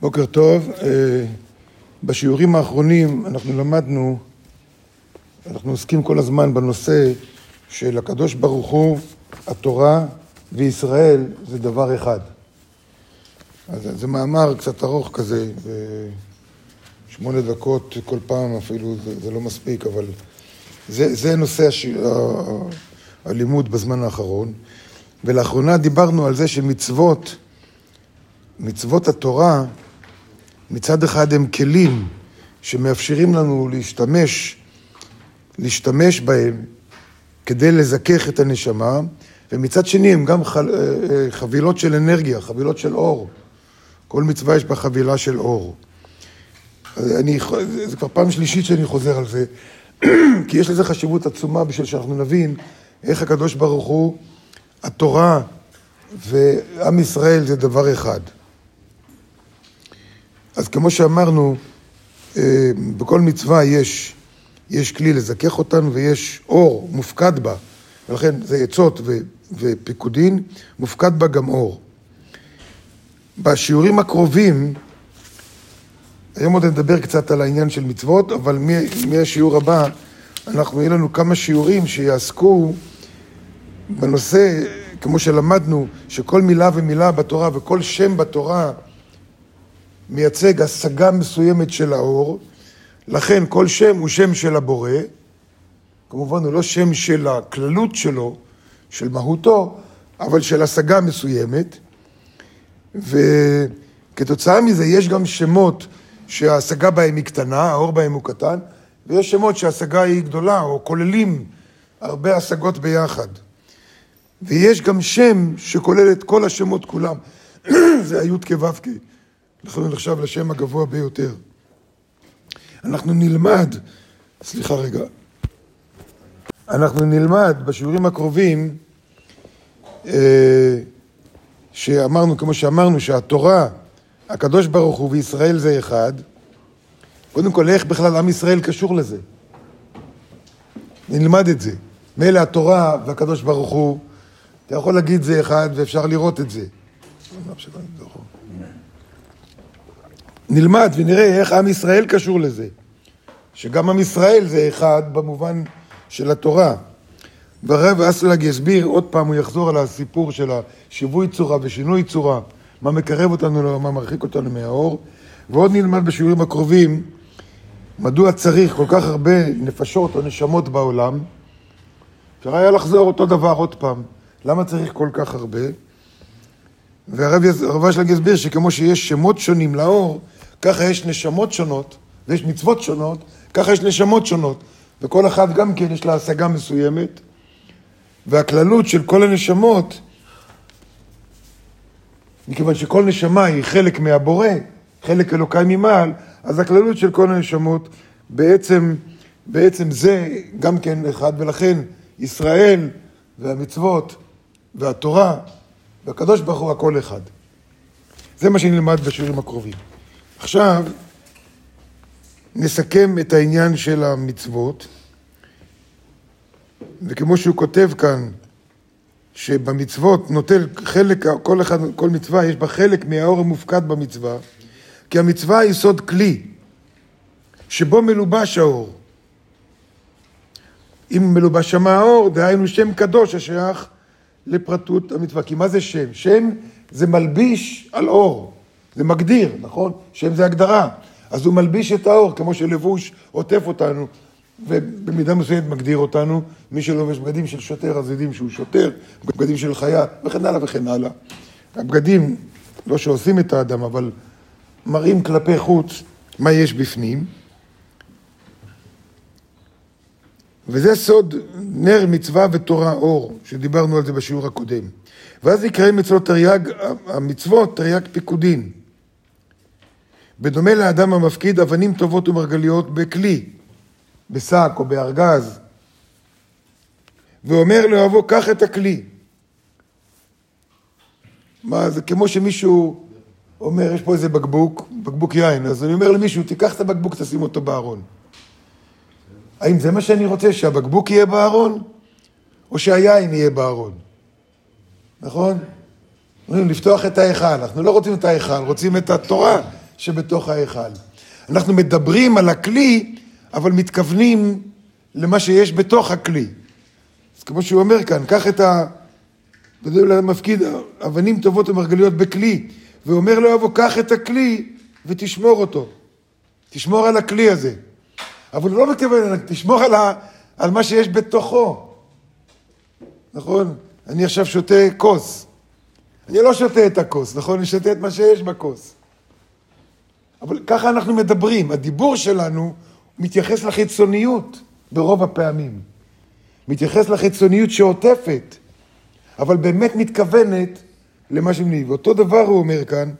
בוקר טוב. אה, בשיעורים האחרונים אנחנו למדנו, אנחנו עוסקים כל הזמן בנושא של הקדוש ברוך הוא, התורה וישראל זה דבר אחד. אז זה מאמר קצת ארוך כזה, שמונה דקות כל פעם אפילו, זה, זה לא מספיק, אבל זה, זה נושא הש... הלימוד בזמן האחרון. ולאחרונה דיברנו על זה שמצוות, מצוות התורה, מצד אחד הם כלים שמאפשרים לנו להשתמש, להשתמש בהם כדי לזכך את הנשמה, ומצד שני הם גם אה, אה, חבילות של אנרגיה, חבילות של אור. כל מצווה יש בה חבילה של אור. אני, זה כבר פעם שלישית שאני חוזר על זה, כי יש לזה חשיבות עצומה בשביל שאנחנו נבין איך הקדוש ברוך הוא, התורה ועם ישראל זה דבר אחד. אז כמו שאמרנו, אה, בכל מצווה יש, יש כלי לזכך אותנו ויש אור מופקד בה, ולכן זה עצות ו, ופיקודין, מופקד בה גם אור. בשיעורים הקרובים, היום עוד נדבר קצת על העניין של מצוות, אבל מהשיעור הבא, אנחנו, יהיה לנו כמה שיעורים שיעסקו בנושא, כמו שלמדנו, שכל מילה ומילה בתורה וכל שם בתורה מייצג השגה מסוימת של האור, לכן כל שם הוא שם של הבורא, כמובן הוא לא שם של הכללות שלו, של מהותו, אבל של השגה מסוימת, וכתוצאה מזה יש גם שמות שההשגה בהם היא קטנה, האור בהם הוא קטן, ויש שמות שההשגה היא גדולה, או כוללים הרבה השגות ביחד. ויש גם שם שכולל את כל השמות כולם, זה הי"ק ו"ק. לכן הוא נחשב לשם הגבוה ביותר. אנחנו נלמד, סליחה רגע, אנחנו נלמד בשיעורים הקרובים אה, שאמרנו, כמו שאמרנו, שהתורה, הקדוש ברוך הוא וישראל זה אחד, קודם כל, איך בכלל עם ישראל קשור לזה? נלמד את זה. מילא התורה והקדוש ברוך הוא, אתה יכול להגיד זה אחד ואפשר לראות את זה. נלמד ונראה איך עם ישראל קשור לזה. שגם עם ישראל זה אחד במובן של התורה. והרב אסלג יסביר, עוד פעם הוא יחזור על הסיפור של השיווי צורה ושינוי צורה, מה מקרב אותנו, מה מרחיק אותנו מהאור. ועוד נלמד בשיעורים הקרובים מדוע צריך כל כך הרבה נפשות או נשמות בעולם. אפשר היה לחזור אותו דבר עוד פעם. למה צריך כל כך הרבה? והרב אשלג יסביר שכמו שיש שמות שונים לאור, ככה יש נשמות שונות, ויש מצוות שונות, ככה יש נשמות שונות. וכל אחד גם כן יש לה השגה מסוימת, והכללות של כל הנשמות, מכיוון שכל נשמה היא חלק מהבורא, חלק אלוקאי ממעל, אז הכללות של כל הנשמות בעצם, בעצם זה גם כן אחד, ולכן ישראל והמצוות והתורה והקדוש ברוך הוא הכל אחד. זה מה שנלמד בשיעורים הקרובים. עכשיו נסכם את העניין של המצוות, וכמו שהוא כותב כאן, שבמצוות נוטל חלק, כל אחד, כל מצווה יש בה חלק מהאור המופקד במצווה, כי המצווה היא סוד כלי, שבו מלובש האור. אם מלובש שם האור, דהיינו שם קדוש השייך לפרטות המצווה. כי מה זה שם? שם זה מלביש על אור. זה מגדיר, נכון? שם זה הגדרה. אז הוא מלביש את האור, כמו שלבוש עוטף אותנו, ובמידה מסוימת מגדיר אותנו. מי שלובש בגדים של שוטר, אז יודעים שהוא שוטר, בגדים של חיה, וכן הלאה וכן הלאה. הבגדים, לא שעושים את האדם, אבל מראים כלפי חוץ מה יש בפנים. וזה סוד נר מצווה ותורה אור, שדיברנו על זה בשיעור הקודם. ואז יקרא מצוות תרי"ג, המצוות תרי"ג פיקודין. בדומה לאדם המפקיד אבנים טובות ומרגליות בכלי, בשק או בארגז, ואומר לאוהבו, קח את הכלי. מה, זה כמו שמישהו אומר, יש פה איזה בקבוק, בקבוק יין, אז אני אומר למישהו, תיקח את הבקבוק, תשים אותו בארון. האם זה מה שאני רוצה, שהבקבוק יהיה בארון, או שהיין יהיה בארון? נכון? אומרים, לפתוח את ההיכל. אנחנו לא רוצים את ההיכל, רוצים את התורה שבתוך ההיכל. אנחנו מדברים על הכלי, אבל מתכוונים למה שיש בתוך הכלי. אז כמו שהוא אומר כאן, קח את ה... מפקיד אבנים טובות ומרגליות בכלי, ואומר לו אבו, קח את הכלי ותשמור אותו. תשמור על הכלי הזה. אבל הוא לא מתכוון, תשמור על, ה... על מה שיש בתוכו. נכון? אני עכשיו שותה כוס. אני לא שותה את הכוס, נכון? אני שותה את מה שיש בכוס. אבל ככה אנחנו מדברים. הדיבור שלנו מתייחס לחיצוניות ברוב הפעמים. מתייחס לחיצוניות שעוטפת, אבל באמת מתכוונת למה שמניב. ואותו דבר הוא אומר כאן,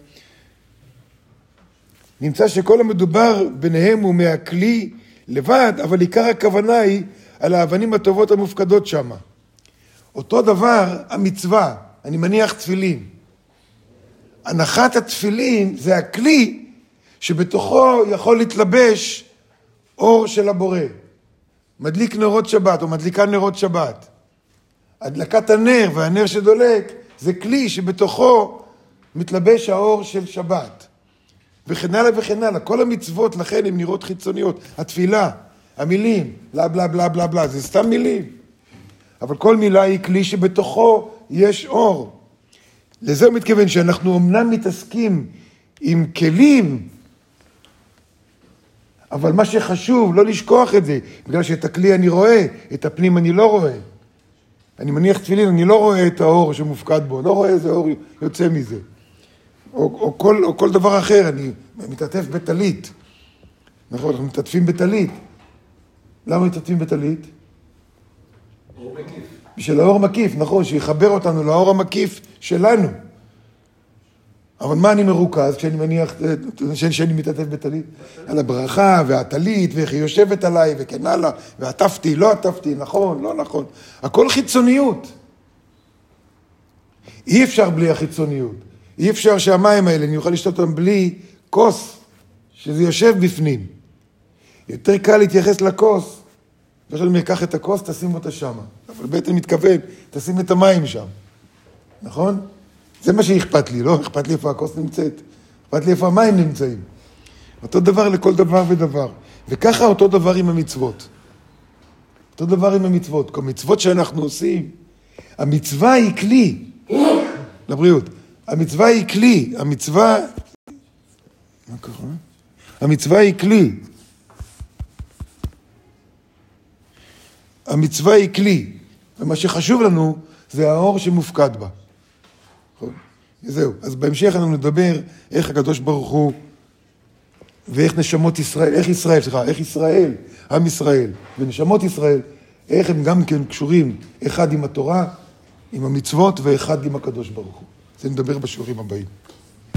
נמצא שכל המדובר ביניהם הוא מהכלי לבד, אבל עיקר הכוונה היא על האבנים הטובות המופקדות שמה. אותו דבר המצווה, אני מניח תפילין. הנחת התפילין זה הכלי שבתוכו יכול להתלבש אור של הבורא. מדליק נרות שבת או מדליקה נרות שבת. הדלקת הנר והנר שדולק זה כלי שבתוכו מתלבש האור של שבת. וכן הלאה וכן הלאה. כל המצוות לכן הן נראות חיצוניות. התפילה, המילים, בלה בלה בלה בלה בלה, זה סתם מילים. אבל כל מילה היא כלי שבתוכו יש אור. לזה הוא מתכוון שאנחנו אמנם מתעסקים עם כלים, אבל מה שחשוב, לא לשכוח את זה, בגלל שאת הכלי אני רואה, את הפנים אני לא רואה. אני מניח תפילין, אני לא רואה את האור שמופקד בו, לא רואה איזה אור יוצא מזה. או, או, כל, או כל דבר אחר, אני מתעטף בטלית. נכון, אנחנו מתעטפים בטלית. למה מתעטפים בטלית? בשביל האור המקיף, נכון, שיחבר אותנו לאור המקיף שלנו. אבל מה אני מרוכז כשאני מניח, כשאני מתעטף בטלית? על הברכה והטלית, ואיך היא יושבת עליי, וכן הלאה, ועטפתי, לא עטפתי, נכון, לא נכון. הכל חיצוניות. אי אפשר בלי החיצוניות. אי אפשר שהמים האלה, אני אוכל לשתות אותם בלי כוס, שזה יושב בפנים. יותר קל להתייחס לכוס ואחרי אני אקח את הכוס, תשים אותה שם. אבל בעצם מתכוון, תשים את המים שם. נכון? זה מה שאכפת לי, לא אכפת לי איפה הכוס נמצאת. אכפת לי איפה המים נמצאים. אותו דבר לכל דבר ודבר. וככה אותו דבר עם המצוות. אותו דבר עם המצוות. כל מצוות שאנחנו עושים, המצווה היא כלי לבריאות. המצווה היא כלי. המצווה... מה קרה? המצווה היא כלי. המצווה היא כלי, ומה שחשוב לנו זה האור שמופקד בה. זהו. אז בהמשך אנחנו נדבר איך הקדוש ברוך הוא ואיך נשמות ישראל, איך ישראל, סליחה, איך ישראל, עם ישראל ונשמות ישראל, איך הם גם כן קשורים אחד עם התורה, עם המצוות ואחד עם הקדוש ברוך הוא. זה נדבר בשיעורים הבאים.